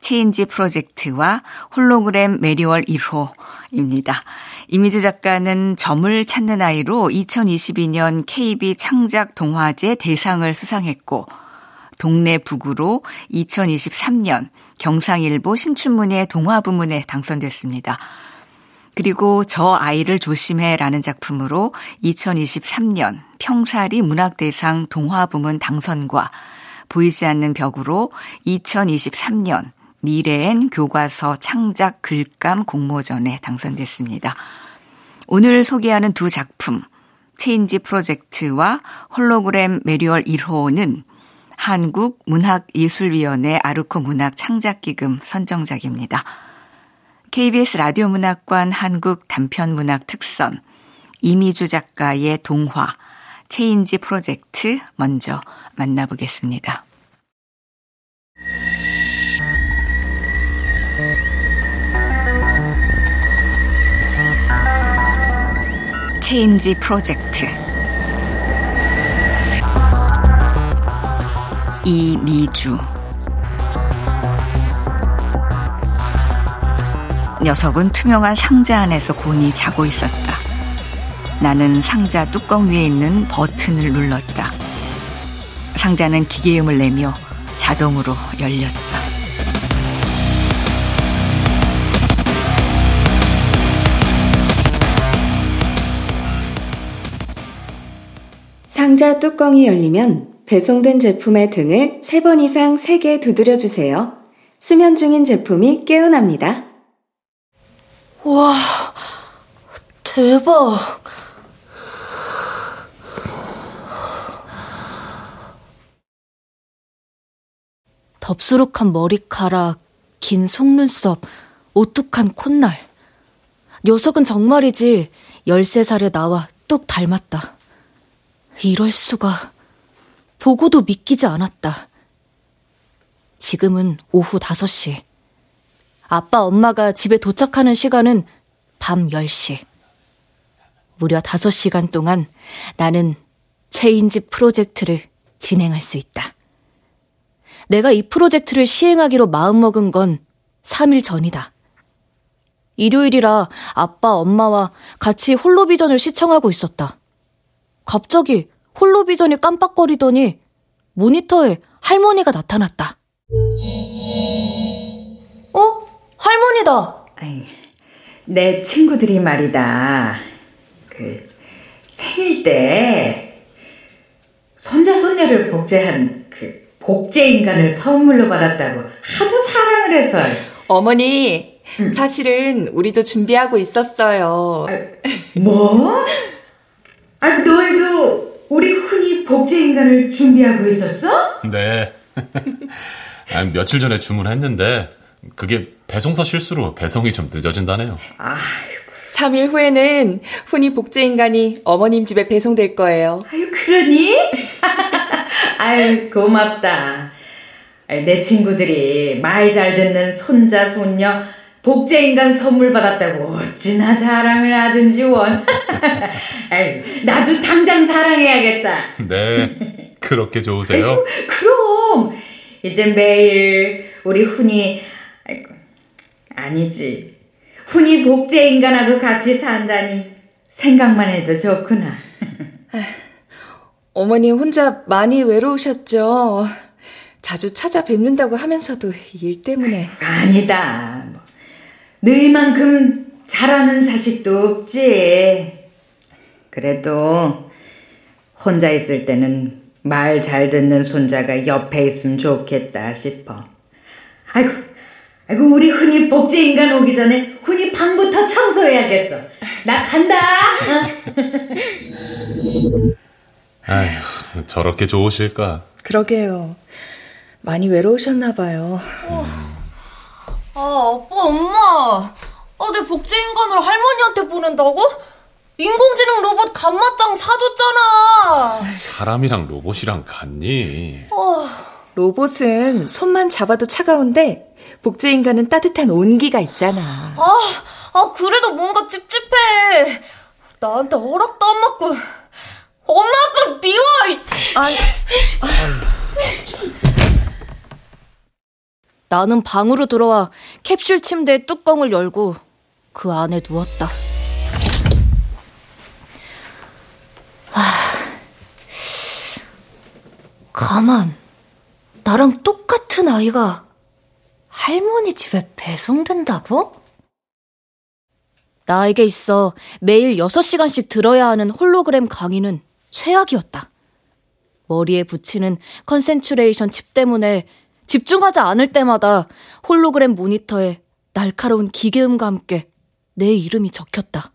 체인지 프로젝트와 홀로그램 매리월 1호입니다. 이미주 작가는 점을 찾는 아이로 2022년 KB 창작 동화제 대상을 수상했고 동네 북으로 2023년 경상일보 신춘문예 동화 부문에 당선됐습니다. 그리고 저 아이를 조심해라는 작품으로 2023년 평사리 문학대상 동화 부문 당선과 보이지 않는 벽으로 2023년 미래엔 교과서 창작 글감 공모전에 당선됐습니다. 오늘 소개하는 두 작품, 체인지 프로젝트와 홀로그램 매뉴얼 1호는 한국문학예술위원회 아르코 문학 창작기금 선정작입니다. KBS 라디오 문학관 한국 단편 문학 특선, 이미주 작가의 동화, 체인지 프로젝트 먼저 만나보겠습니다. 체인지 프로젝트 이미주 녀석은 투명한 상자 안에서 곤히 자고 있었다. 나는 상자 뚜껑 위에 있는 버튼을 눌렀다. 상자는 기계음을 내며 자동으로 열렸다. 상자 뚜껑이 열리면 배송된 제품의 등을 3번 이상 세게 두드려 주세요. 수면 중인 제품이 깨어납니다. 와, 대박. 덥수룩한 머리카락, 긴 속눈썹, 오뚝한 콧날. 녀석은 정말이지 13살에 나와 똑 닮았다. 이럴 수가. 보고도 믿기지 않았다. 지금은 오후 5시. 아빠 엄마가 집에 도착하는 시간은 밤 10시. 무려 5시간 동안 나는 체인지 프로젝트를 진행할 수 있다. 내가 이 프로젝트를 시행하기로 마음먹은 건 3일 전이다. 일요일이라 아빠 엄마와 같이 홀로비전을 시청하고 있었다. 갑자기 홀로비전이 깜빡거리더니 모니터에 할머니가 나타났다. 어? 할머니다! 내 친구들이 말이다. 그, 생일 때, 손자, 손녀를 복제한 그, 복제 인간을 선물로 받았다고 하도 자랑을 해서. 어머니, 응. 사실은 우리도 준비하고 있었어요. 아, 뭐? 아, 너희도 우리 흔히 복제 인간을 준비하고 있었어? 네. 아, 며칠 전에 주문했는데 그게 배송사 실수로 배송이 좀 늦어진다네요. 아이고. 3일 후에는 훈이 복제 인간이 어머님 집에 배송될 거예요. 아유, 그러니? 아유, 고맙다. 내 친구들이 말 잘 듣는 손자, 손녀, 복제인간 선물 받았다고 어찌나 자랑을 하든지 원. 나도 당장 자랑해야겠다. 네, 그렇게 좋으세요? 그럼 이제 매일 우리 훈이 아이고, 아니지. 훈이 복제인간하고 같이 산다니 생각만 해도 좋구나. 어머니 혼자 많이 외로우셨죠? 자주 찾아뵙는다고 하면서도 일 때문에. 아니다. 뭐, 너희만큼 잘하는 자식도 없지. 그래도 혼자 있을 때는 말 잘 듣는 손자가 옆에 있으면 좋겠다 싶어. 아이고, 아이고, 우리 흔히 복제 인간 오기 전에 흔히 방부터 청소해야겠어. 나 간다! 아휴, 저렇게 좋으실까? 그러게요. 많이 외로우셨나 봐요. 어. 아, 아빠, 엄마. 아, 내 복제 인간을 할머니한테 보낸다고? 인공지능 로봇 간맞짱 사줬잖아. 사람이랑 로봇이랑 같니? 어. 로봇은 손만 잡아도 차가운데 복제 인간은 따뜻한 온기가 있잖아. 아, 아 그래도 뭔가 찝찝해. 나한테 허락도 안 받고. 엄마 아빠 미워. 아니, 나는 방으로 들어와 캡슐 침대의 뚜껑을 열고 그 안에 누웠다. 아, 가만. 나랑 똑같은 아이가 할머니 집에 배송된다고? 나에게 있어 매일 6시간씩 들어야 하는 홀로그램 강의는 최악이었다. 머리에 붙이는 concentration 칩 때문에 집중하지 않을 때마다 홀로그램 모니터에 날카로운 기계음과 함께 내 이름이 적혔다.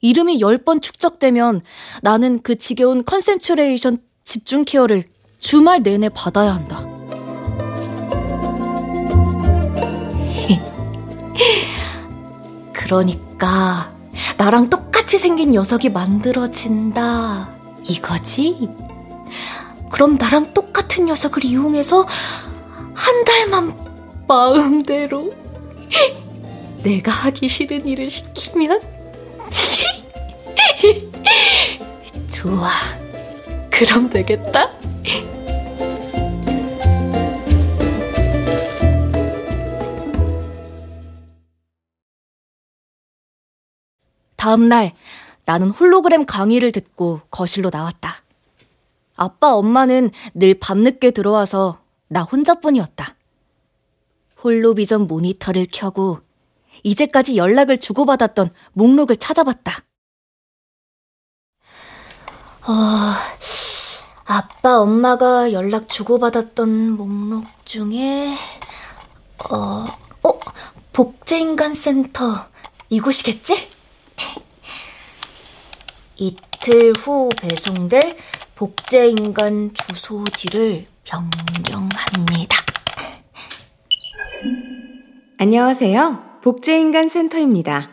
이름이 10번 축적되면 나는 그 지겨운 concentration 집중 케어를 주말 내내 받아야 한다. 그러니까 나랑 똑같이 생긴 녀석이 만들어진다. 이거지? 그럼 나랑 똑같은 녀석을 이용해서 한 달만 마음대로 내가 하기 싫은 일을 시키면 좋아. 그럼 되겠다. 다음 날 나는 홀로그램 강의를 듣고 거실로 나왔다. 아빠, 엄마는 늘 밤늦게 들어와서 나 혼자뿐이었다. 홀로비전 모니터를 켜고 이제까지 연락을 주고받았던 목록을 찾아봤다. 어, 아빠, 엄마가 연락 주고받았던 목록 중에, 어, 어, 복제인간 센터, 이곳이겠지? 이틀 후 배송될 복제인간 주소지를 변경합니다. 안녕하세요. 복제인간 센터입니다.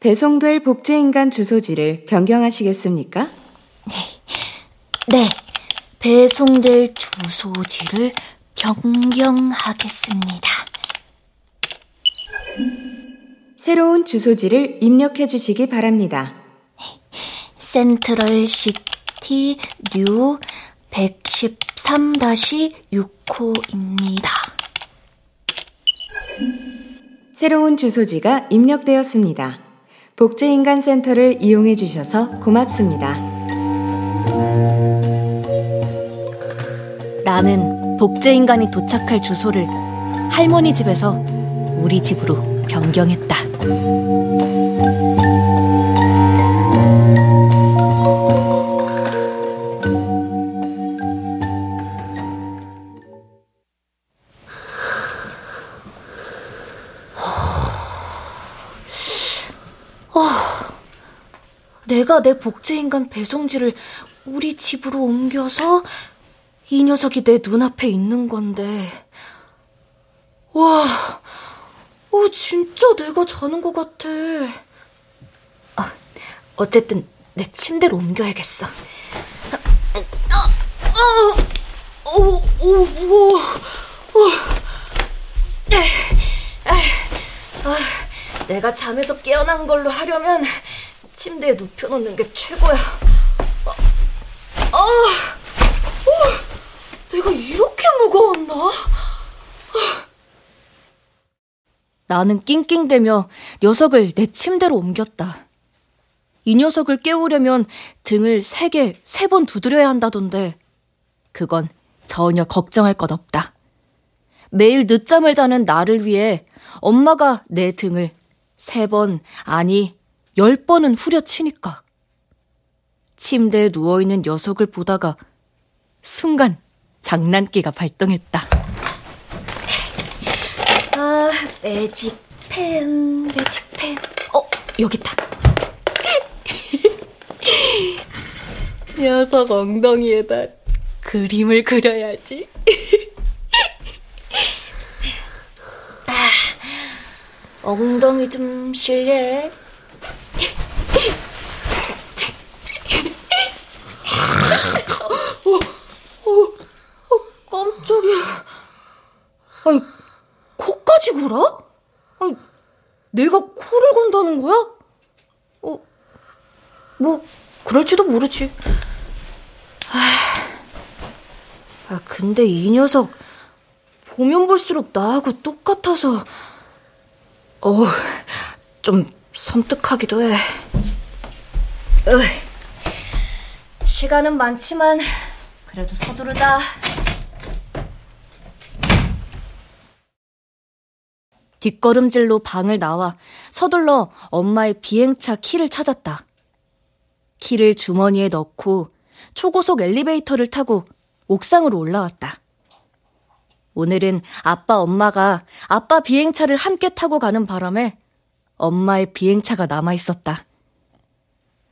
배송될 복제인간 주소지를 변경하시겠습니까? 네, 배송될 주소지를 변경하겠습니다. 새로운 주소지를 입력해 주시기 바랍니다. 센트럴 시티 뉴 113-6호입니다. 새로운 주소지가 입력되었습니다. 복제인간 센터를 이용해 주셔서 고맙습니다. 나는 복제인간이 도착할 주소를 할머니 집에서 우리 집으로 변경했다. 내가 내 복제인간 배송지를 우리 집으로 옮겨서 이 녀석이 내 눈앞에 있는 건데. 와, 어, 진짜 내가 자는 것 같아. 아, 어쨌든 내 침대로 옮겨야겠어. 아, 아, 어, 어, 무거워. 어. 아, 내가 잠에서 깨어난 걸로 하려면 침대에 눕혀놓는 게 최고야. 아, 아, 어, 내가 이렇게 무거웠나? 아. 나는 낑낑대며 녀석을 내 침대로 옮겼다. 이 녀석을 깨우려면 등을 세 개, 세 번 두드려야 한다던데, 그건 전혀 걱정할 것 없다. 매일 늦잠을 자는 나를 위해 엄마가 내 등을 세 번, 아니, 열 번은 후려치니까. 침대에 누워있는 녀석을 보다가 순간 장난기가 발동했다. 아, 매직펜, 매직펜. 어, 여기 있다. 녀석 엉덩이에다 그림을 그려야지. 아. 엉덩이 좀 실례. 어, 어, 어, 깜짝이야. 아니, 코까지 골아? 아니, 내가 코를 건다는 거야? 어, 뭐, 그럴지도 모르지. 아, 아 근데 이 녀석, 보면 볼수록 나하고 똑같아서, 어, 좀 섬뜩하기도 해. 으, 시간은 많지만, 그래도 서두르자. 뒷걸음질로 방을 나와 서둘러 엄마의 비행차 키를 찾았다. 키를 주머니에 넣고 초고속 엘리베이터를 타고 옥상으로 올라왔다. 오늘은 아빠 엄마가 아빠 비행차를 함께 타고 가는 바람에 엄마의 비행차가 남아 있었다.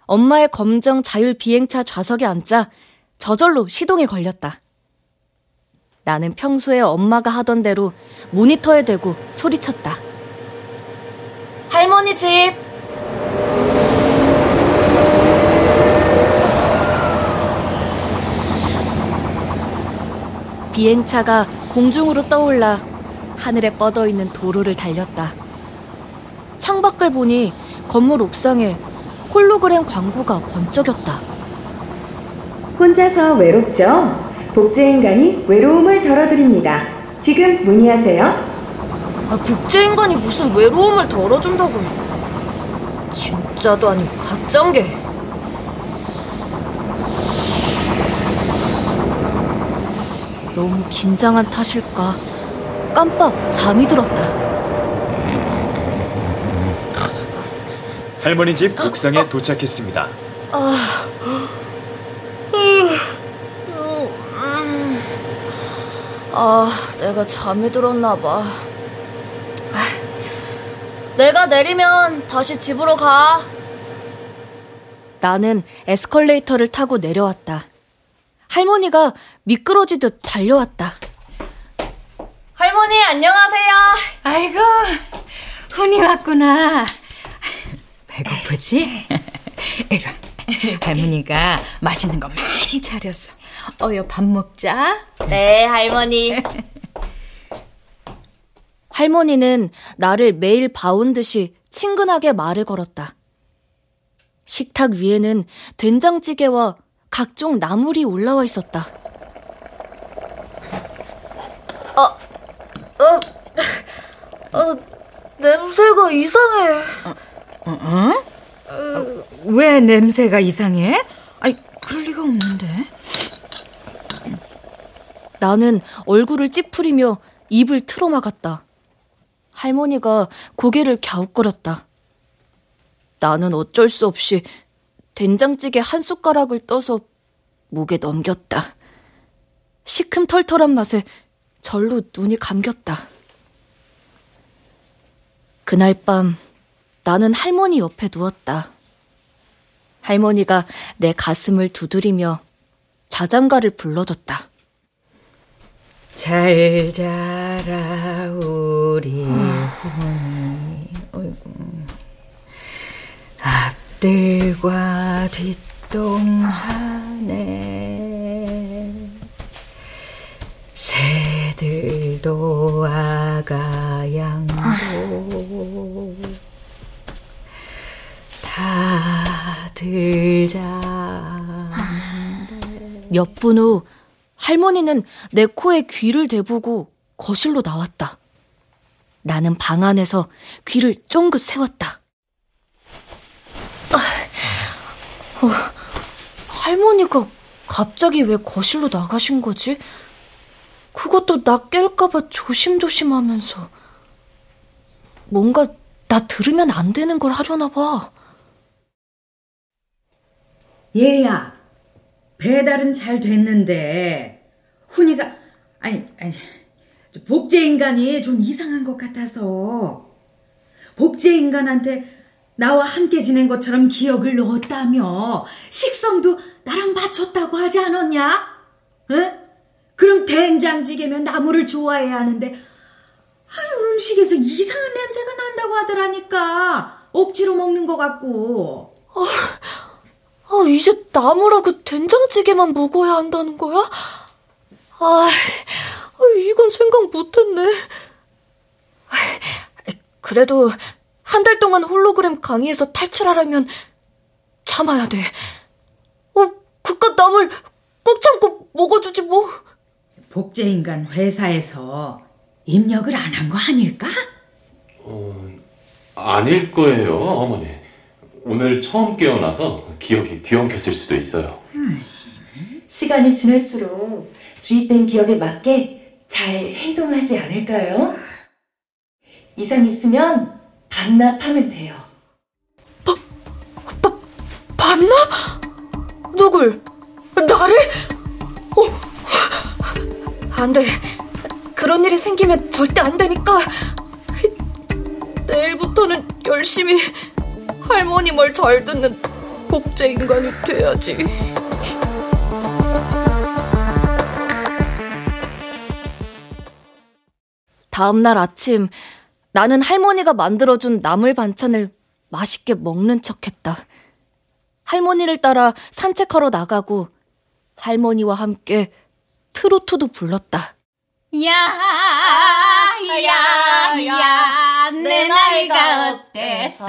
엄마의 검정 자율 비행차 좌석에 앉자 저절로 시동이 걸렸다. 나는 평소에 엄마가 하던 대로 모니터에 대고 소리쳤다. 할머니 집! 비행차가 공중으로 떠올라 하늘에 뻗어 있는 도로를 달렸다. 창밖을 보니 건물 옥상에 홀로그램 광고가 번쩍였다. 혼자서 외롭죠? 복제인간이 외로움을 덜어드립니다. 지금 문의하세요. 아, 복제인간이 무슨 외로움을 덜어준다고. 진짜도 아니고 가짠 게. 너무 긴장한 탓일까 깜빡 잠이 들었다. 할머니 집 옥상에 도착했습니다. 아, 아, 내가 잠이 들었나 봐. 내가 내리면 다시 집으로 가. 나는 에스컬레이터를 타고 내려왔다. 할머니가 미끄러지듯 달려왔다. 할머니, 안녕하세요. 아이고, 훈이 왔구나. 배고프지? 이리 와. 할머니가 맛있는 거 많이 차렸어. 어여 밥 먹자. 네, 할머니. 할머니는 나를 매일 봐온 듯이 친근하게 말을 걸었다. 식탁 위에는 된장찌개와 각종 나물이 올라와 있었다. 어, 어, 어, 냄새가 이상해. 어, 어? 어, 왜 냄새가 이상해? 아니, 그럴 리가 없는데. 나는 얼굴을 찌푸리며 입을 틀어막았다. 할머니가 고개를 갸웃거렸다. 나는 어쩔 수 없이 된장찌개 한 숟가락을 떠서 목에 넘겼다. 시큼털털한 맛에 절로 눈이 감겼다. 그날 밤 나는 할머니 옆에 누웠다. 할머니가 내 가슴을 두드리며 자장가를 불러줬다. 잘 자라 우리 어머니 어이구 앞들과 뒷동산에 새들도 아가 양도 다들 자 몇 분 후 할머니는 내 코에 귀를 대보고 거실로 나왔다. 나는 방 안에서 귀를 쫑긋 세웠다. 아, 어, 할머니가 갑자기 왜 거실로 나가신 거지? 그것도 나 깰까봐 조심조심 하면서. 뭔가 나 들으면 안 되는 걸 하려나 봐. 얘야, 배달은 잘 됐는데, 훈이가, 아니, 아니, 복제인간이 좀 이상한 것 같아서, 복제인간한테 나와 함께 지낸 것처럼 기억을 넣었다며, 식성도 나랑 맞췄다고 하지 않았냐? 에? 그럼 된장찌개면 나무를 좋아해야 하는데, 아유, 음식에서 이상한 냄새가 난다고 하더라니까. 억지로 먹는 것 같고. 아, 아, 이제 나물하고 된장찌개만 먹어야 한다는 거야? 아, 이건 생각 못했네. 그래도 한 달 동안 홀로그램 강의에서 탈출하려면 참아야 돼. 어, 그깟 나물 꾹 참고 먹어주지 뭐. 복제인간 회사에서 입력을 안 한 거 아닐까? 어, 아닐 거예요, 어머니. 오늘 처음 깨어나서 기억이 뒤엉켰을 수도 있어요. 시간이 지날수록 주입된 기억에 맞게 잘 행동하지 않을까요? 이상 있으면 반납하면 돼요. 바, 바, 반납? 누굴? 나를? 어, 안 돼. 그런 일이 생기면 절대 안 되니까. 내일부터는 열심히 할머니 말 잘 듣는 복제 인간이 돼야지. 다음 날 아침 나는 할머니가 만들어준 나물 반찬을 맛있게 먹는 척 했다. 할머니를 따라 산책하러 나가고 할머니와 함께 트로트도 불렀다. 야, 야, 야, 내 나이가 어때서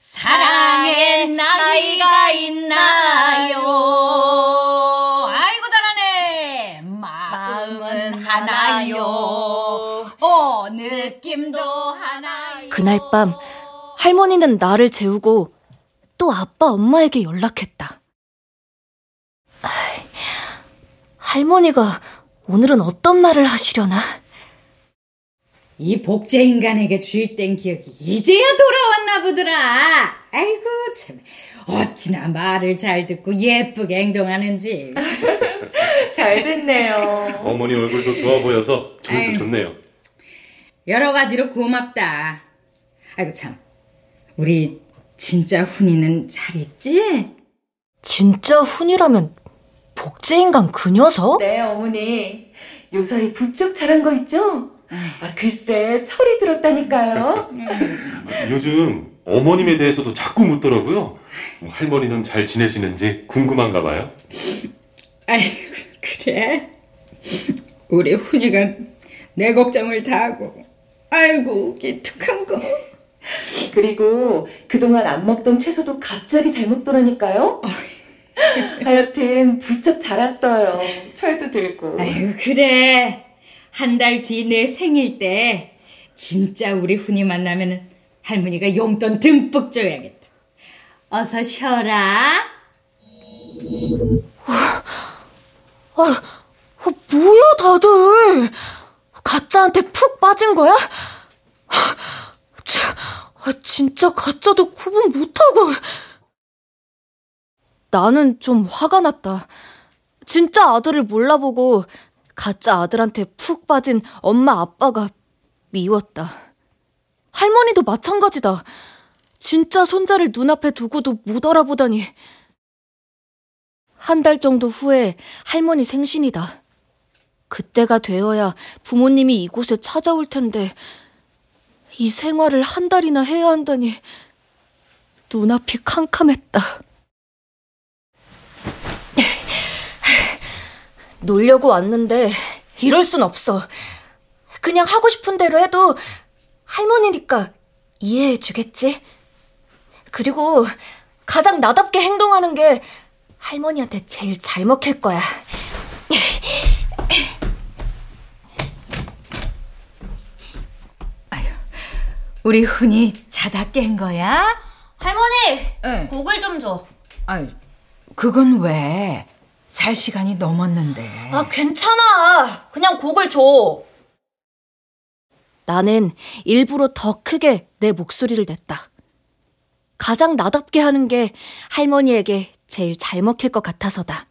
사랑의 나이가 있나요? 아이고 잘하네. 마음은 하나요. 어, 느낌도 하나요. 그날 밤 할머니는 나를 재우고 또 아빠 엄마에게 연락했다. 할머니가 오늘은 어떤 말을 하시려나? 이 복제 인간에게 주입된 기억이 이제야 돌아왔나 보더라. 아이고 참 어찌나 말을 잘 듣고 예쁘게 행동하는지. 잘 됐네요. 어머니 얼굴도 좋아 보여서 아유. 좋네요. 여러 가지로 고맙다. 아이고 참 우리 진짜 훈이는 잘 있지? 진짜 훈이라면 복제인간 그 녀석? 네, 어머니. 요서이 부쩍 자란 거 있죠? 아, 글쎄, 철이 들었다니까요. 요즘 어머님에 대해서도 자꾸 묻더라고요. 할머니는 잘 지내시는지 궁금한가 봐요. 아이고 그래? 우리 훈이가 내 걱정을 다 하고 아이고 기특한 거. 그리고 그동안 안 먹던 채소도 갑자기 잘 먹더라니까요. 하여튼 부쩍 자랐어요. 철도 들고. 아유 그래 한 달 뒤 내 생일 때 진짜 우리 훈이 만나면은 할머니가 용돈 듬뿍 줘야겠다. 어서 쉬어라. 아, 아, 뭐야 다들 가짜한테 푹 빠진 거야? 차, 아, 진짜 가짜도 구분 못하고 나는 좀 화가 났다. 진짜 아들을 몰라보고 가짜 아들한테 푹 빠진 엄마 아빠가 미웠다. 할머니도 마찬가지다. 진짜 손자를 눈앞에 두고도 못 알아보다니. 한 달 정도 후에 할머니 생신이다. 그때가 되어야 부모님이 이곳에 찾아올 텐데, 이 생활을 한 달이나 해야 한다니, 눈앞이 캄캄했다. 놀려고 왔는데, 이럴 순 없어. 그냥 하고 싶은 대로 해도, 할머니니까 이해해 주겠지? 그리고 가장 나답게 행동하는 게 할머니한테 제일 잘 먹힐 거야. 우리 훈이 자다 깬 거야? 할머니, 응. 곡을 좀 줘. 아유 그건 왜? 잘 시간이 넘었는데. 아, 괜찮아. 그냥 곡을 줘. 나는 일부러 더 크게 내 목소리를 냈다. 가장 나답게 하는 게 할머니에게 제일 잘 먹힐 것 같아서다.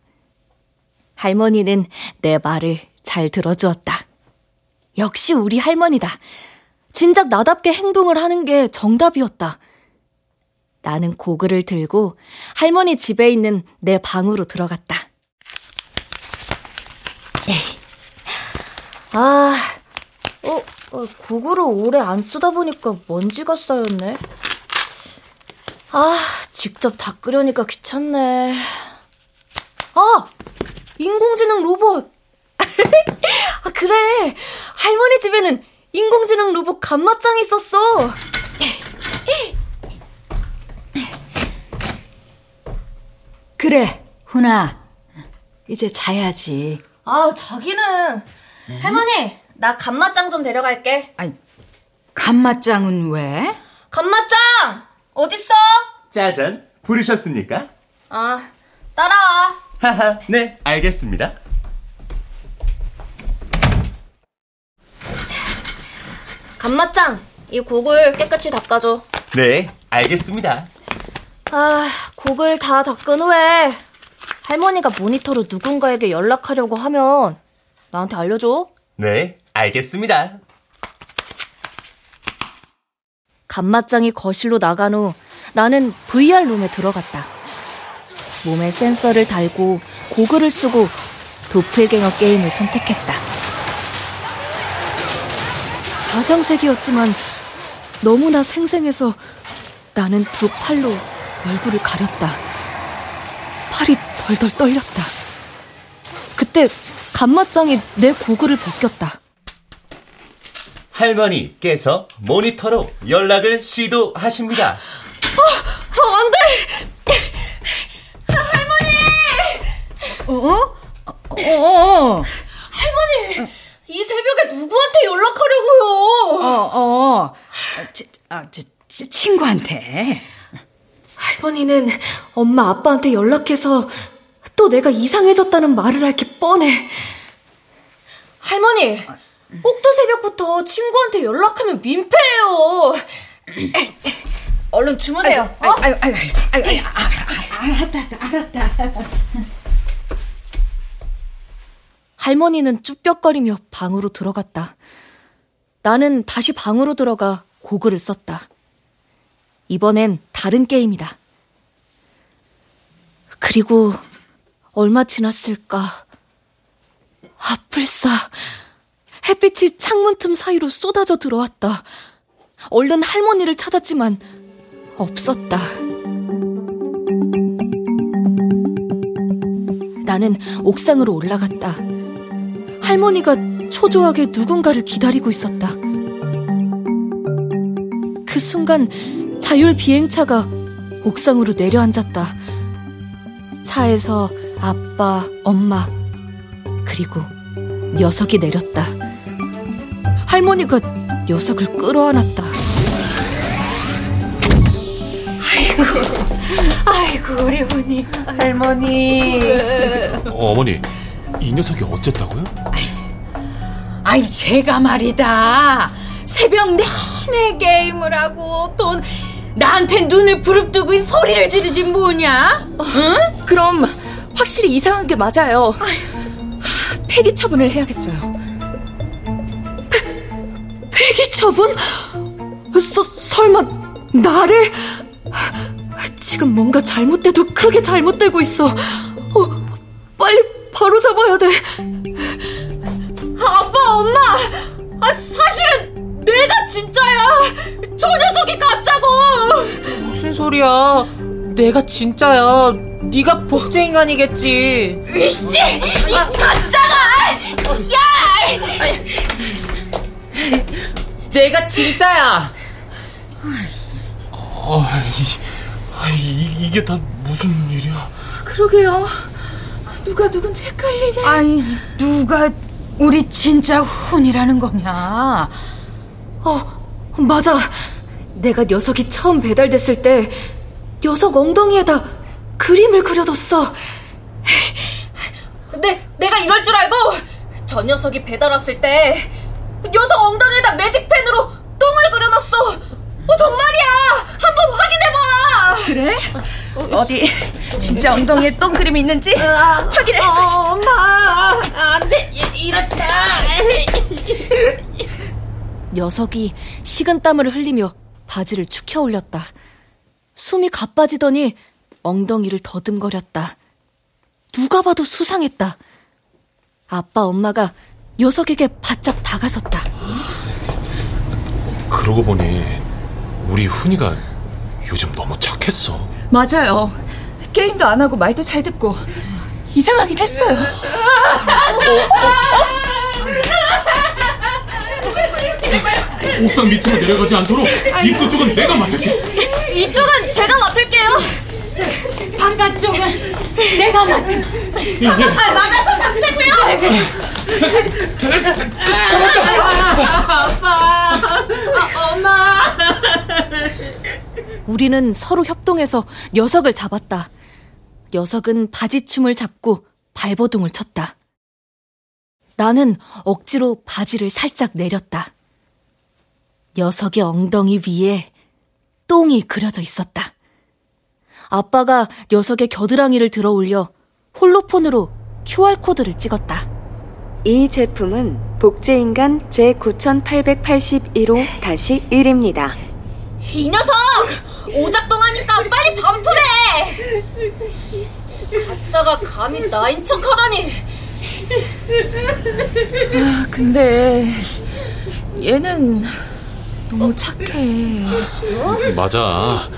할머니는 내 말을 잘 들어주었다. 역시 우리 할머니다. 진작 나답게 행동을 하는 게 정답이었다. 나는 고글을 들고 할머니 집에 있는 내 방으로 들어갔다. 아, 어, 어, 고글을 오래 안 쓰다 보니까 먼지가 쌓였네. 아, 직접 닦으려니까 귀찮네. 아! 인공지능 로봇! 아, 그래! 할머니 집에는 인공지능 로봇 감마짱이 있었어! 그래, 훈아. 이제 자야지. 아, 자기는. 음? 할머니, 나 감마짱 좀 데려갈게. 아니, 감마짱은 왜? 감마짱! 어딨어? 짜잔, 부르셨습니까? 아, 따라와. 하하, 네, 알겠습니다. 감마짱, 이 곡을 깨끗이 닦아줘. 네, 알겠습니다. 아, 곡을 다 닦은 후에 할머니가 모니터로 누군가에게 연락하려고 하면 나한테 알려줘. 네, 알겠습니다. 감마짱이 거실로 나간 후 나는 VR룸에 들어갔다. 몸에 센서를 달고 고글을 쓰고 도플갱어 게임을 선택했다. 가상세계였지만 너무나 생생해서 나는 두 팔로 얼굴을 가렸다. 팔이 덜덜 떨렸다. 그때 감마짱이 내 고글을 벗겼다. 할머니께서 모니터로 연락을 시도하십니다. 어, 어, 안 돼! 할머니! 어? 어, 어. 할머니! 이 새벽에 누구한테 연락하려고요? 어, 어. 치, 아, 치, 치, 친구한테. 할머니는 엄마 아빠한테 연락해서 또 내가 이상해졌다는 말을 할 게 뻔해. 할머니, 꼭두 새벽부터 친구한테 연락하면 민폐예요. 얼른 주무세요. 아유, 어? 아유, 아유, 아유, 아유, 알았다, 알았다. 할머니는 쭈뼛거리며 방으로 들어갔다. 나는 다시 방으로 들어가 고글을 썼다. 이번엔 다른 게임이다. 그리고 얼마 지났을까? 아플싸. 햇빛이 창문 틈 사이로 쏟아져 들어왔다. 얼른 할머니를 찾았지만 없었다. 나는 옥상으로 올라갔다. 할머니가 초조하게 누군가를 기다리고 있었다. 그 순간 자율 비행차가 옥상으로 내려앉았다. 차에서 아빠, 엄마, 그리고 녀석이 내렸다. 할머니가 녀석을 끌어안았다. 아이고, 아이고, 우리 훈이. 할머니. 어, 어머니, 이 녀석이 어쨌다고요? 아이, 제가 말이다. 새벽 내내 게임을 하고, 또, 나한테 눈을 부릅뜨고 소리를 지르지 뭐냐? 응? 그럼, 확실히 이상한 게 맞아요. 폐기 처분을 해야겠어요. 폐기 처분? 서, 설마 나를? 지금 뭔가 잘못돼도 크게 잘못되고 있어. 어, 빨리 바로 잡아야 돼. 아빠, 엄마! 아, 사실은 내가 진짜야! 저 녀석이 가짜고! 무슨 소리야? 내가 진짜야. 네가 복제 인간이겠지. 이씨, 이 가짜가! 야! 내가 진짜야. 아, 이, 게 다 무슨 일이야? 그러게요. 누가 누군지 헷갈리네. 아니, 누가 우리 진짜 훈이라는 거냐? 어, 맞아. 내가 녀석이 처음 배달됐을 때 녀석 엉덩이에다 그림을 그려뒀어. 내, 내가 이럴 줄 알고 저 녀석이 배달 왔을 때 녀석 엉덩이에다 매직펜으로 똥을 그려놨어. 어, 정말이야. 한번 확인해봐. 그래? 어디 진짜 엉덩이에 똥 그림이 있는지 아, 확인해. 어, 엄마, 안 돼. 이렇지 마. 녀석이 식은 땀을 흘리며 바지를 축혀 올렸다. 숨이 가빠지더니 엉덩이를 더듬거렸다. 누가 봐도 수상했다. 아빠, 엄마가 녀석에게 바짝 다가섰다. 그러고 보니 우리 훈이가 요즘 너무 착했어. 맞아요. 게임도 안 하고 말도 잘 듣고 이상하긴 했어요. 옥상 밑으로 내려가지 않도록 입구 쪽은 내가 맡을게. 이쪽은 제가 맡을게요. 바깥쪽은 내가 맡은. 아, 나가서 잡자고요. 아빠, 엄마. 우리는 서로 협동해서 녀석을 잡았다. 녀석은 바지춤을 잡고 발버둥을 쳤다. 나는 억지로 바지를 살짝 내렸다. 녀석의 엉덩이 위에 똥이 그려져 있었다. 아빠가 녀석의 겨드랑이를 들어 올려 홀로폰으로 QR코드를 찍었다. 이 제품은 복제인간 제9881호-1입니다. 이 녀석! 오작동하니까 빨리 반품해! 가짜가 감히 나인 척 하다니! 아, 근데 얘는 너무 착해. 맞아.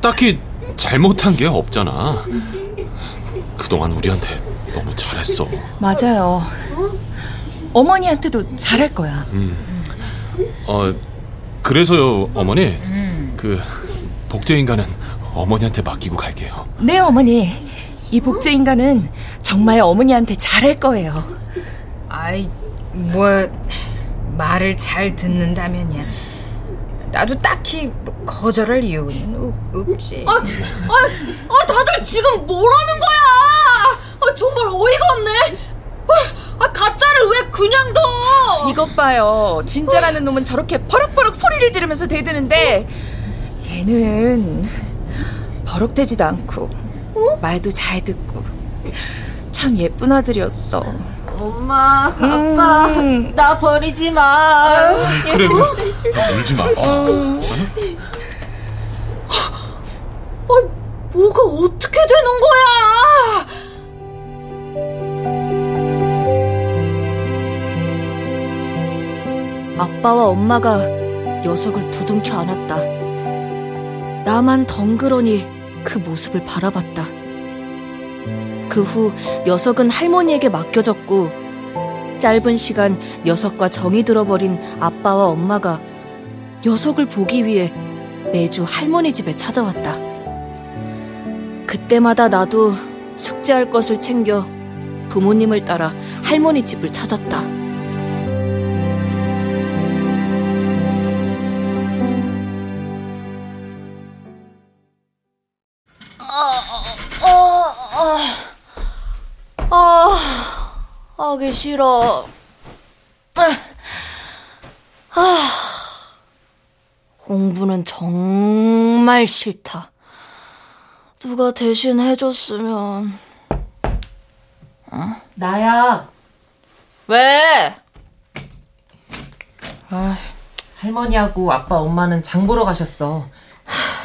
딱히 잘못한 게 없잖아. 그동안 우리한테 너무 잘했어. 맞아요. 어머니한테도 잘할 거야. 음. 어, 그래서요, 어머니. 그, 복제인간은 어머니한테 맡기고 갈게요. 네, 어머니. 이 복제 인간은 정말 어머니한테 잘할 거예요. 아이, 뭐, 말을 잘 듣는다면야. 나도 딱히 뭐 거절할 이유는 없, 없지. 아, 아, 아, 다들 지금 뭐라는 거야? 아, 정말 어이가 없네. 아, 아, 가짜를 왜 그냥 둬? 이것 봐요. 진짜라는 놈은 저렇게 버럭버럭 소리를 지르면서 대드는데 얘는 버럭대지도 않고 말도 잘 듣고 참 예쁜 아들이었어. 엄마, 아빠, 음. 나 버리지 마. 그래, 그래. 울지 마. 아, 뭐가 어떻게 되는 거야? 아빠와 엄마가 녀석을 부둥켜 안았다. 나만 덩그러니 그 모습을 바라봤다. 그 후 녀석은 할머니에게 맡겨졌고 짧은 시간 녀석과 정이 들어버린 아빠와 엄마가 녀석을 보기 위해 매주 할머니 집에 찾아왔다. 그때마다 나도 숙제할 것을 챙겨 부모님을 따라 할머니 집을 찾았다. 하기 싫어. 아, 공부는 정말 싫다. 누가 대신 해줬으면. 어? 나야. 왜? 아, 할머니하고 아빠, 엄마는 장 보러 가셨어.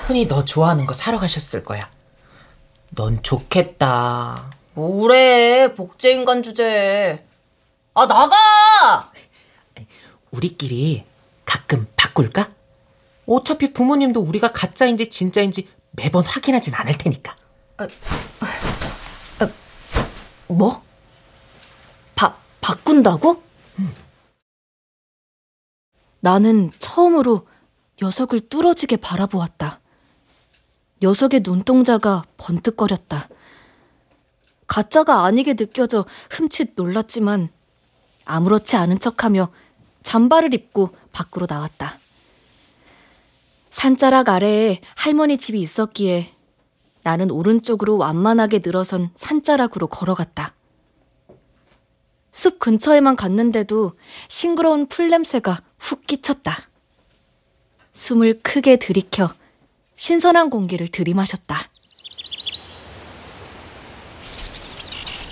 흔히 너 좋아하는 거 사러 가셨을 거야. 넌 좋겠다. 뭐래, 복제인간 주제. 아, 나가! 우리끼리 가끔 바꿀까? 어차피 부모님도 우리가 가짜인지 진짜인지 매번 확인하진 않을 테니까. 뭐? 바, 바꾼다고? 나는 처음으로 녀석을 뚫어지게 바라보았다. 녀석의 눈동자가 번뜩거렸다. 가짜가 아니게 느껴져 흠칫 놀랐지만 아무렇지 않은 척하며 잠바를 입고 밖으로 나왔다. 산자락 아래에 할머니 집이 있었기에 나는 오른쪽으로 완만하게 늘어선 산자락으로 걸어갔다. 숲 근처에만 갔는데도 싱그러운 풀 냄새가 훅 끼쳤다. 숨을 크게 들이켜 신선한 공기를 들이마셨다.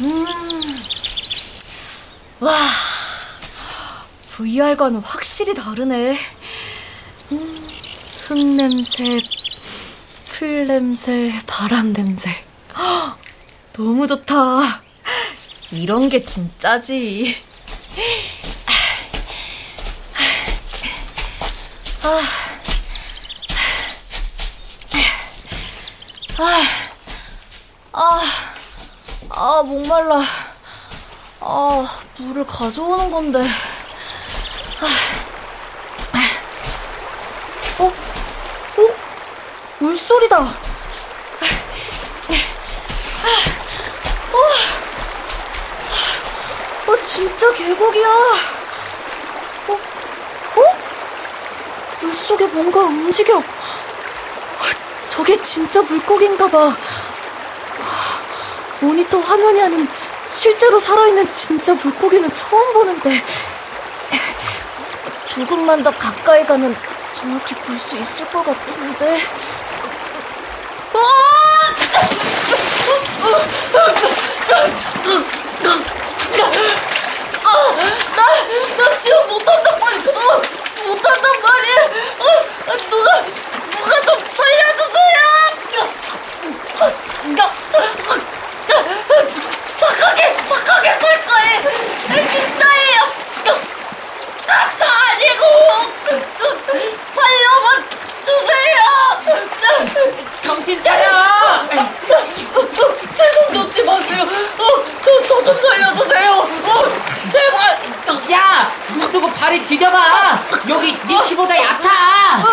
음, 와, VR과는 확실히 다르네. 음, 흙 냄새, 풀 냄새, 바람 냄새. 헉, 너무 좋다. 이런 게 진짜지. 아, 아, 아, 아, 목말라. 아, 물을 가져오는 건데. 아, 어? 어? 물소리다. 어? 어, 진짜 계곡이야. 어? 어? 물 속에 뭔가 움직여. 저게 진짜 물고기인가 봐. 모니터 화면이 아닌 실제로 살아있는 진짜 물고기는 처음 보는데 조금만 더 가까이 가면 정확히 볼 수 있을 것 같은데. 아, 나, 나 수영 못한단 말이야 어, 못한단 말이야 어, 누가 누가 좀 살려주세요 착하게 착하게 살 거예요 진짜예요 가차 아니고 살려만 주세요 정신 차려 제손 놓지 마세요 어, 저저 좀 살려주세요 어, 제발 야! 눈 뜨고 발이 디뎌봐! 여기 네 키보다 얕아!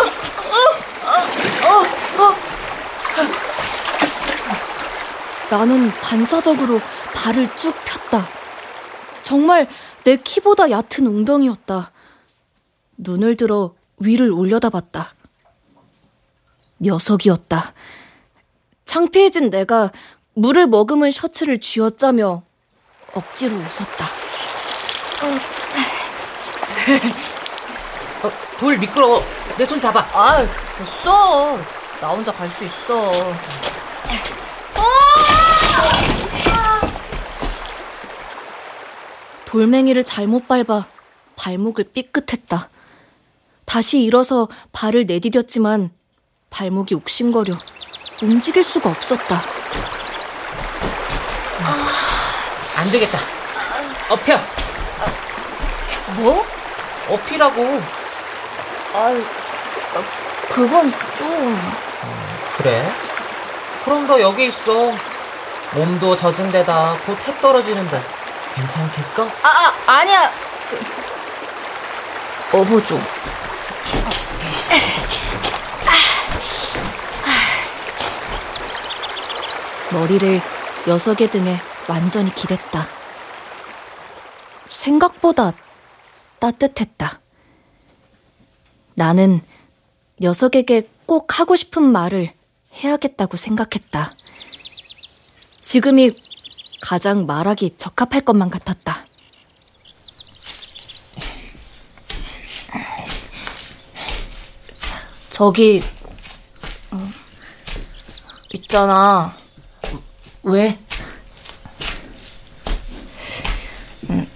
나는 반사적으로 발을 쭉 폈다. 정말 내 키보다 얕은 웅덩이였다. 눈을 들어 위를 올려다봤다. 녀석이었다. 창피해진 내가 물을 머금은 셔츠를 쥐어짜며 억지로 웃었다. 어, 돌 미끄러워. 내 손 잡아. 아, 됐어. 나 혼자 갈 수 있어. 돌멩이를 잘못 밟아 발목을 삐끗했다. 다시 일어서 발을 내디뎠지만 발목이 욱신거려 움직일 수가 없었다. 안 되겠다. 엎혀. 뭐? 엎이라고. 아, 그건 좀... 그래? 그럼 너 여기 있어. 몸도 젖은 데다 곧 해 떨어지는데 괜찮겠어? 아, 아 아니야. 그... 좀. 머리를 녀석의 등에 완전히 기댔다. 생각보다 따뜻했다. 나는 녀석에게 꼭 하고 싶은 말을 해야겠다고 생각했다. 지금이 가장 말하기 적합할 것만 같았다. 저기, 어, 있잖아. 왜? 음,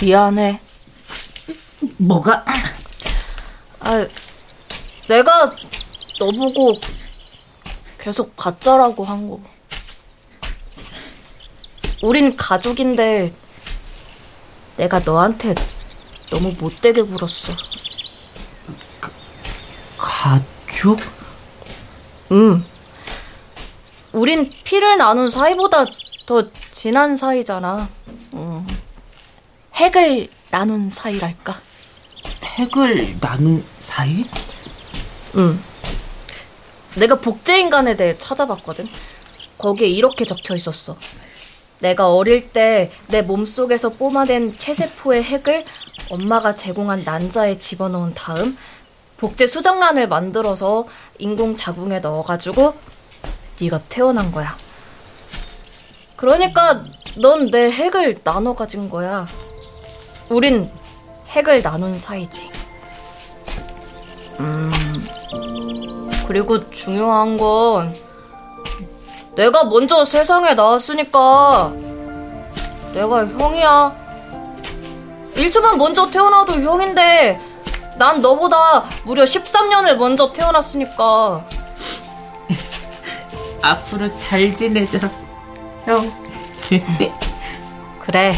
미안해. 뭐가? 아, 내가 너보고 계속 가짜라고 한 거. 우린 가족인데 내가 너한테 너무 못되게 굴었어. 가족? 응. 우린 피를 나눈 사이보다 더 진한 사이잖아. 응. 핵을 나눈 사이랄까. 핵을 나눈 사이? 응. 내가 복제인간에 대해 찾아봤거든. 거기에 이렇게 적혀 있었어. 내가 어릴 때 내 몸속에서 뿜어낸 체세포의 핵을 엄마가 제공한 난자에 집어넣은 다음 복제 수정란을 만들어서 인공 자궁에 넣어가지고 네가 태어난 거야. 그러니까 넌 내 핵을 나눠 가진 거야. 우린 핵을 나눈 사이지. 음. 그리고 중요한 건 내가 먼저 세상에 나왔으니까 내가 형이야. 1초만 먼저 태어나도 형인데 난 너보다 무려 13년을 먼저 태어났으니까. 앞으로 잘 지내자, 형. 그래.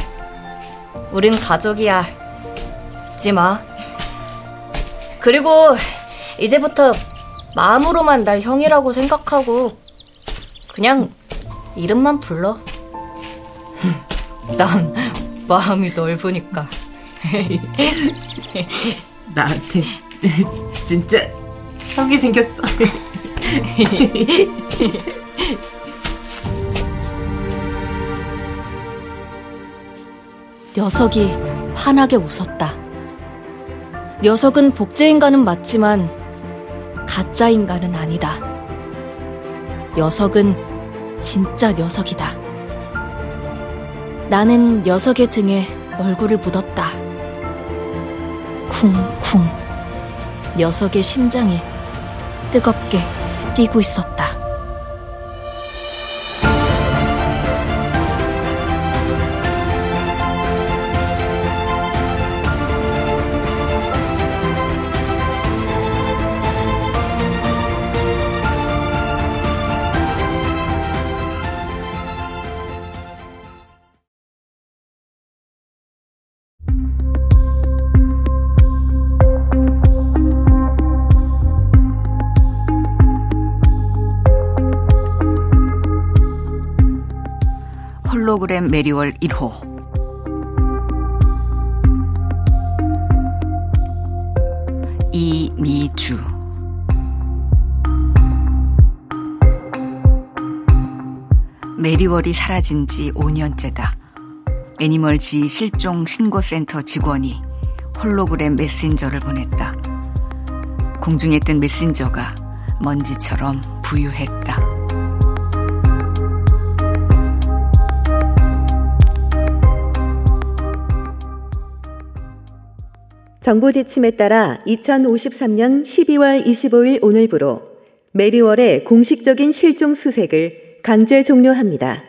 우린 가족이야. 잊지 마. 그리고 이제부터 마음으로만 날 형이라고 생각하고 그냥 이름만 불러. 난 마음이 넓으니까. 나한테 진짜 형이 생겼어. 녀석이 환하게 웃었다. 녀석은 복제 인간은 맞지만 가짜 인간은 아니다. 녀석은 진짜 녀석이다. 나는 녀석의 등에 얼굴을 묻었다. 쿵쿵. 녀석의 심장이 뜨겁게 뛰고 있었다. 메리월 1호 이미주 메리월이 사라진 지 5년째다. 애니멀지 실종 신고센터 직원이 홀로그램 메신저를 보냈다. 공중에 뜬 메신저가 먼지처럼 부유했다. 정부 지침에 따라 2053년 12월 25일 오늘부로 메리월의 공식적인 실종 수색을 강제 종료합니다.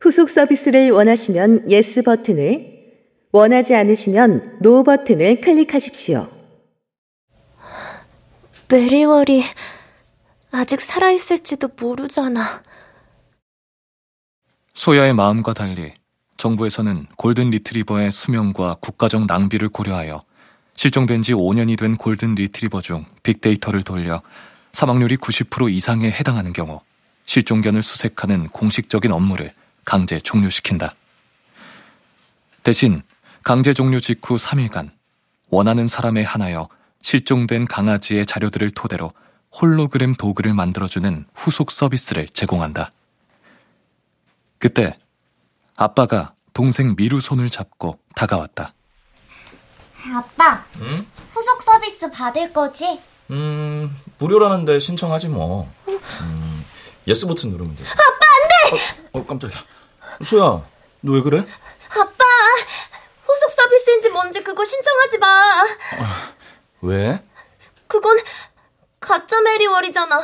후속 서비스를 원하시면 yes 버튼을, 원하지 않으시면 no 버튼을 클릭하십시오. 메리월이 아직 살아있을지도 모르잖아. 소야의 마음과 달리 정부에서는 골든 리트리버의 수명과 국가적 낭비를 고려하여 실종된 지 5년이 된 골든 리트리버 중 빅데이터를 돌려 사망률이 90% 이상에 해당하는 경우 실종견을 수색하는 공식적인 업무를 강제 종료시킨다. 대신 강제 종료 직후 3일간 원하는 사람에 한하여 실종된 강아지의 자료들을 토대로 홀로그램 도구를 만들어주는 후속 서비스를 제공한다. 그때 아빠가 동생 미루 손을 잡고 다가왔다. 아빠, 응? 후속 서비스 받을 거지? 음, 무료라는데 신청하지 뭐. 음, yes 버튼 누르면 돼. 아빠, 안 돼! 어, 어, 깜짝이야. 소야, 너 왜 그래? 아빠, 후속 서비스인지 뭔지 그거 신청하지 마. 왜? 그건 가짜 메리월이잖아.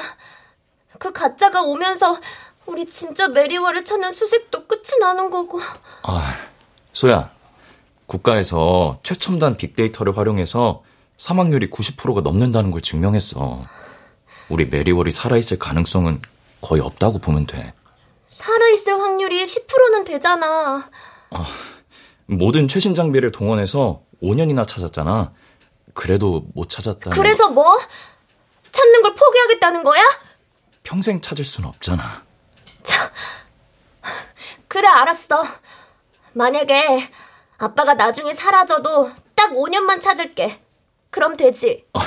그 가짜가 오면서 우리 진짜 메리월을 찾는 수색도 끝이 나는 거고. 아, 소야. 국가에서 최첨단 빅데이터를 활용해서 사망률이 90%가 넘는다는 걸 증명했어. 우리 메리월이 살아있을 가능성은 거의 없다고 보면 돼. 살아있을 확률이 10%는 되잖아. 아, 모든 최신 장비를 동원해서 5년이나 찾았잖아. 그래도 못 찾았다. 그래서 뭐? 찾는 걸 포기하겠다는 거야? 평생 찾을 순 없잖아. 참. 그래, 알았어. 만약에 아빠가 나중에 사라져도 딱 5년만 찾을게. 그럼 되지. 아,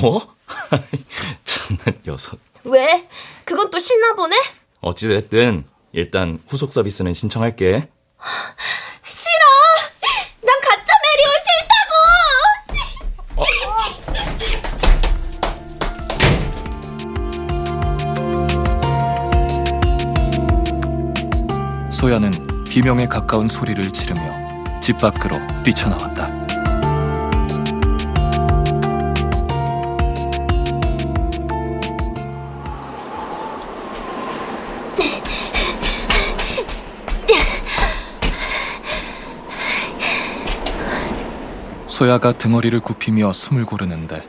뭐? 참난 녀석. 왜? 그건 또 싫나 보네? 어찌됐든 일단 후속 서비스는 신청할게. 싫어! 소야는 비명에 가까운 소리를 지르며 집 밖으로 뛰쳐나왔다. 소야가 등허리를 굽히며 숨을 고르는데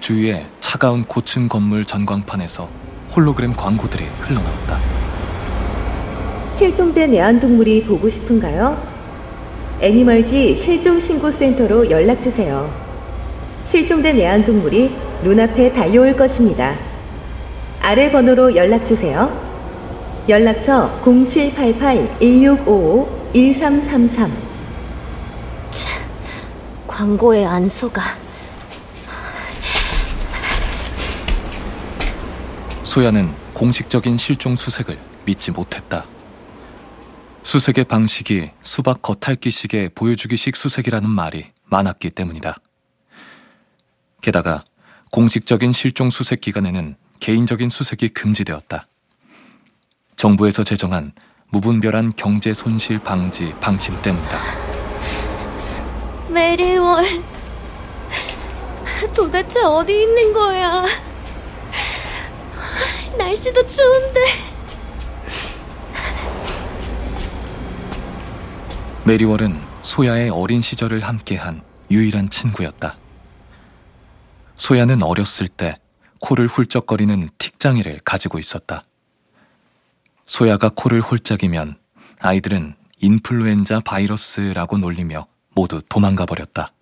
주위에 차가운 고층 건물 전광판에서 홀로그램 광고들이 흘러나온다. 실종된 애완동물이 보고 싶은가요? 애니멀지 실종신고센터로 연락주세요. 실종된 애완동물이 눈앞에 달려올 것입니다. 아래 번호로 연락주세요. 연락처 0788-1655-1333 광고에 안 속아. 소야는 공식적인 실종 수색을 믿지 못했다. 수색의 방식이 수박 겉핥기식의 보여주기식 수색이라는 말이 많았기 때문이다. 게다가 공식적인 실종 수색 기간에는 개인적인 수색이 금지되었다. 정부에서 제정한 무분별한 경제 손실 방지 방침 때문이다. 메리월. 도대체 어디 있는 거야? 날씨도 추운데. 메리월은 소야의 어린 시절을 함께한 유일한 친구였다. 소야는 어렸을 때 코를 훌쩍거리는 틱장애를 가지고 있었다. 소야가 코를 홀짝이면 아이들은 인플루엔자 바이러스라고 놀리며 모두 도망가 버렸다.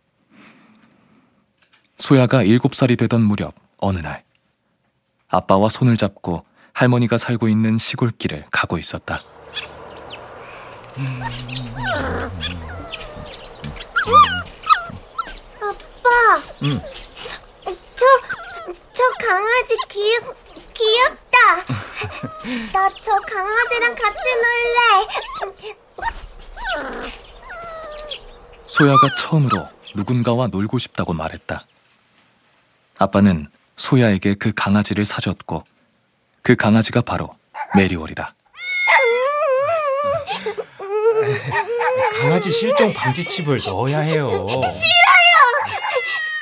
소야가 7살이 되던 무렵 어느 날 아빠와 손을 잡고 할머니가 살고 있는 시골길을 가고 있었다. 아빠, 응. 저, 저 강아지 귀, 귀엽다. 나 저 강아지랑 같이 놀래. 소야가 처음으로 누군가와 놀고 싶다고 말했다. 아빠는 소야에게 그 강아지를 사줬고 그 강아지가 바로 메리월이다. 강아지 실종 방지 칩을 넣어야 해요. 싫어요.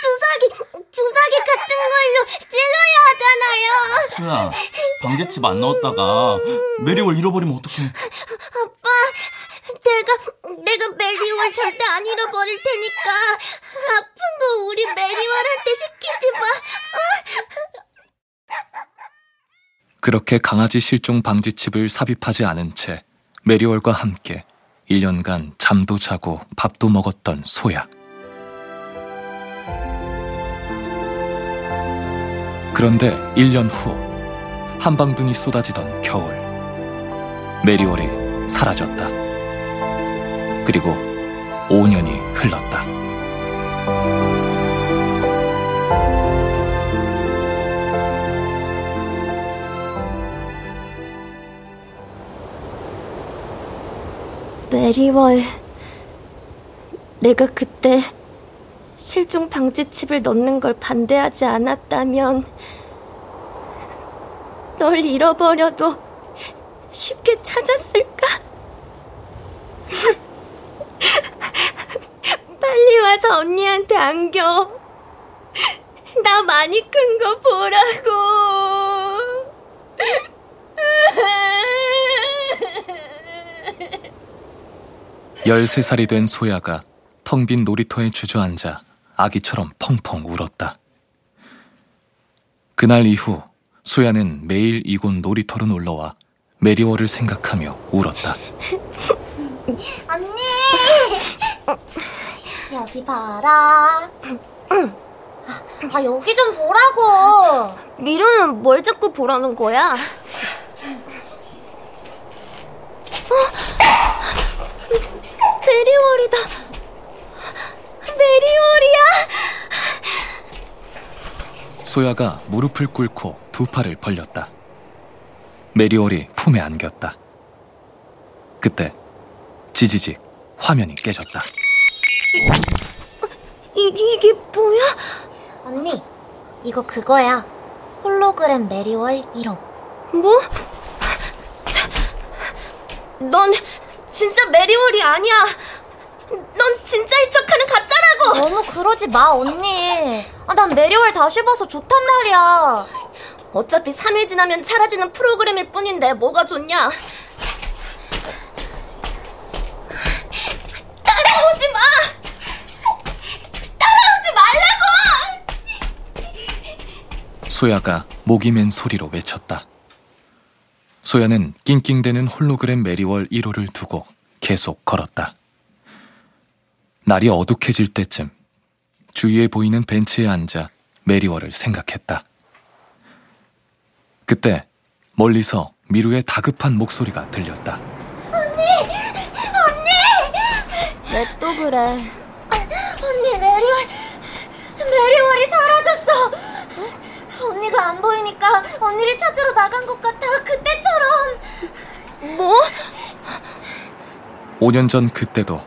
주사기, 주사기 같은 걸로 찔러야 하잖아요. 소야, 방제칩 안 넣었다가 메리월 잃어버리면 어떡해? 아빠, 내가, 내가 메리월 절대 안 잃어버릴 테니까 아픈 거 우리 메리월한테 시키지 마. 그렇게 강아지 실종 방지 칩을 삽입하지 않은 채 메리월과 함께 1년간 잠도 자고 밥도 먹었던 소야. 그런데 1년 후 한방눈이 쏟아지던 겨울 메리월이 사라졌다. 그리고 5년이 흘렀다. 메리월. 내가 그때 실종 방지 칩을 넣는 걸 반대하지 않았다면 널 잃어버려도 쉽게 찾았을까? 빨리 와서 언니한테 안겨. 나 많이 큰 거 보라고. 13살이 된 소야가 텅 빈 놀이터에 주저앉아 아기처럼 펑펑 울었다. 그날 이후 소야는 매일 이곳 놀이터로 놀러와 메리월을 생각하며 울었다. 언니! 여기 봐라. 아, 여기 좀 보라고. 미루는 뭘 자꾸 보라는 거야? 메리월이다. 메리월이야. 소야가 무릎을 꿇고 두 팔을 벌렸다. 메리월이 품에 안겼다. 그때 지지직 화면이 깨졌다. 이, 이게 뭐야? 언니, 이거 그거야. 홀로그램 메리월 1호. 뭐? 넌 진짜 메리월이 아니야. 넌 진짜인 척하는 가짜라고. 너무 그러지 마, 언니. 아, 난 메리월 다시 봐서 좋단 말이야. 어차피 3일 지나면 사라지는 프로그램일 뿐인데 뭐가 좋냐? 따라오지 마! 따라오지 말라고! 소야가 목이 맨 소리로 외쳤다. 소야는 낑낑대는 홀로그램 메리월 1호를 두고 계속 걸었다. 날이 어둑해질 때쯤 주위에 보이는 벤치에 앉아 메리월을 생각했다. 그때 멀리서 미루의 다급한 목소리가 들렸다. 언니! 언니! 왜 또 그래? 언니, 메리월, 메리월이 사라졌어! 언니가 안 보이니까 언니를 찾으러 나간 것 같아, 그때처럼! 뭐? 5년 전 그때도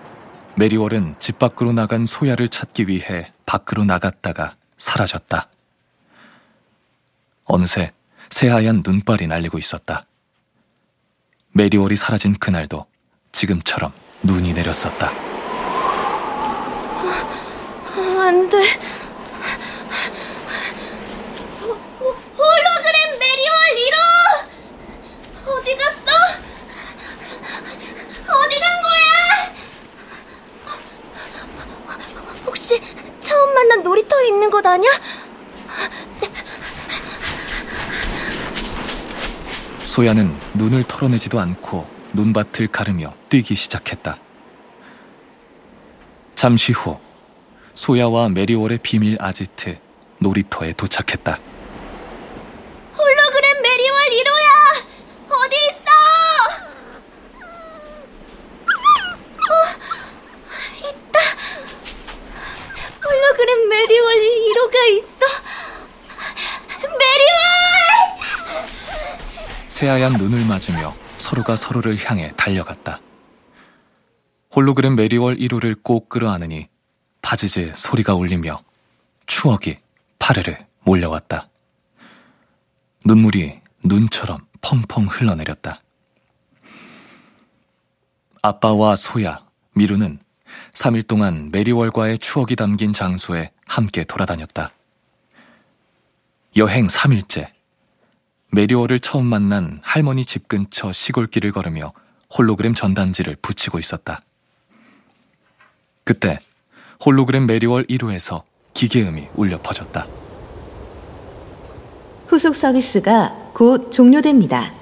메리월은 집 밖으로 나간 소야를 찾기 위해 밖으로 나갔다가 사라졌다. 어느새 새하얀 눈발이 날리고 있었다. 메리월이 사라진 그날도 지금처럼 눈이 내렸었다. 안 돼. 홀로그램 메리월 1호! 어디 갔어? 어디 간 거야? 혹시 처음 만난 놀이터에 있는 것 아냐? 소야는 눈을 털어내지도 않고 눈밭을 가르며 뛰기 시작했다. 잠시 후 소야와 메리월의 비밀 아지트 놀이터에 도착했다. 홀로그램 메리월 1호야! 어디 있어? 어, 있다. 홀로그램 메리월 1호가 있어. 메리월! 새하얀 눈을 맞으며 서로가 서로를 향해 달려갔다. 홀로그램 메리월 1호를 꼭 끌어안으니 바지제 소리가 울리며 추억이 파르르 몰려왔다. 눈물이 눈처럼 펑펑 흘러내렸다. 아빠와 소야, 미루는 3일 동안 메리월과의 추억이 담긴 장소에 함께 돌아다녔다. 여행 3일째. 메리월을 처음 만난 할머니 집 근처 시골길을 걸으며 홀로그램 전단지를 붙이고 있었다. 그때 홀로그램 메리월 1호에서 기계음이 울려 퍼졌다. 후속 서비스가 곧 종료됩니다.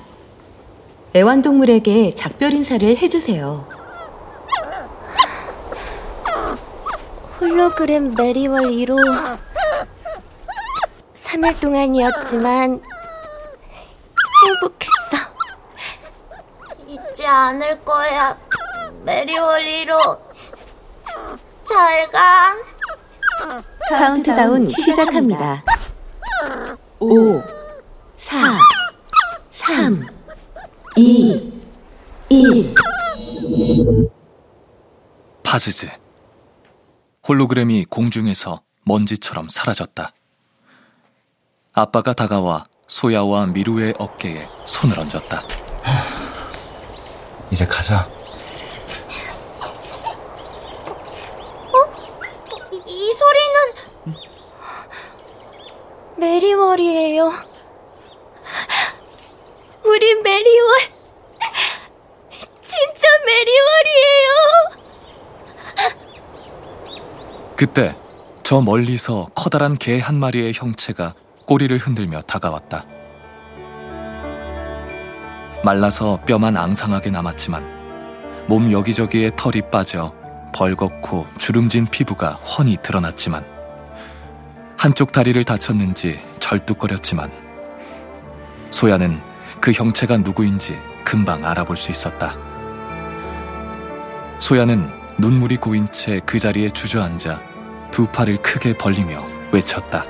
애완동물에게 작별 인사를 해주세요. 홀로그램 메리월 1호. 3일 동안이었지만 행복했어. 잊지 않을 거야. 메리월 1호. 잘 가. 카운트다운 시작합니다. 5, 4, 3, 2, 1. 파즈즈. 홀로그램이 공중에서 먼지처럼 사라졌다. 아빠가 다가와 소야와 미루의 어깨에 손을 얹었다. 이제 가자. 이, 이 소리는 메리월이에요. 우리 메리월. 진짜 메리월이에요. 그때 저 멀리서 커다란 개 한 마리의 형체가 꼬리를 흔들며 다가왔다. 말라서 뼈만 앙상하게 남았지만 몸 여기저기에 털이 빠져 벌겋고 주름진 피부가 훤히 드러났지만 한쪽 다리를 다쳤는지 절뚝거렸지만 소야는 그 형체가 누구인지 금방 알아볼 수 있었다. 소야는 눈물이 고인 채 그 자리에 주저앉아 두 팔을 크게 벌리며 외쳤다.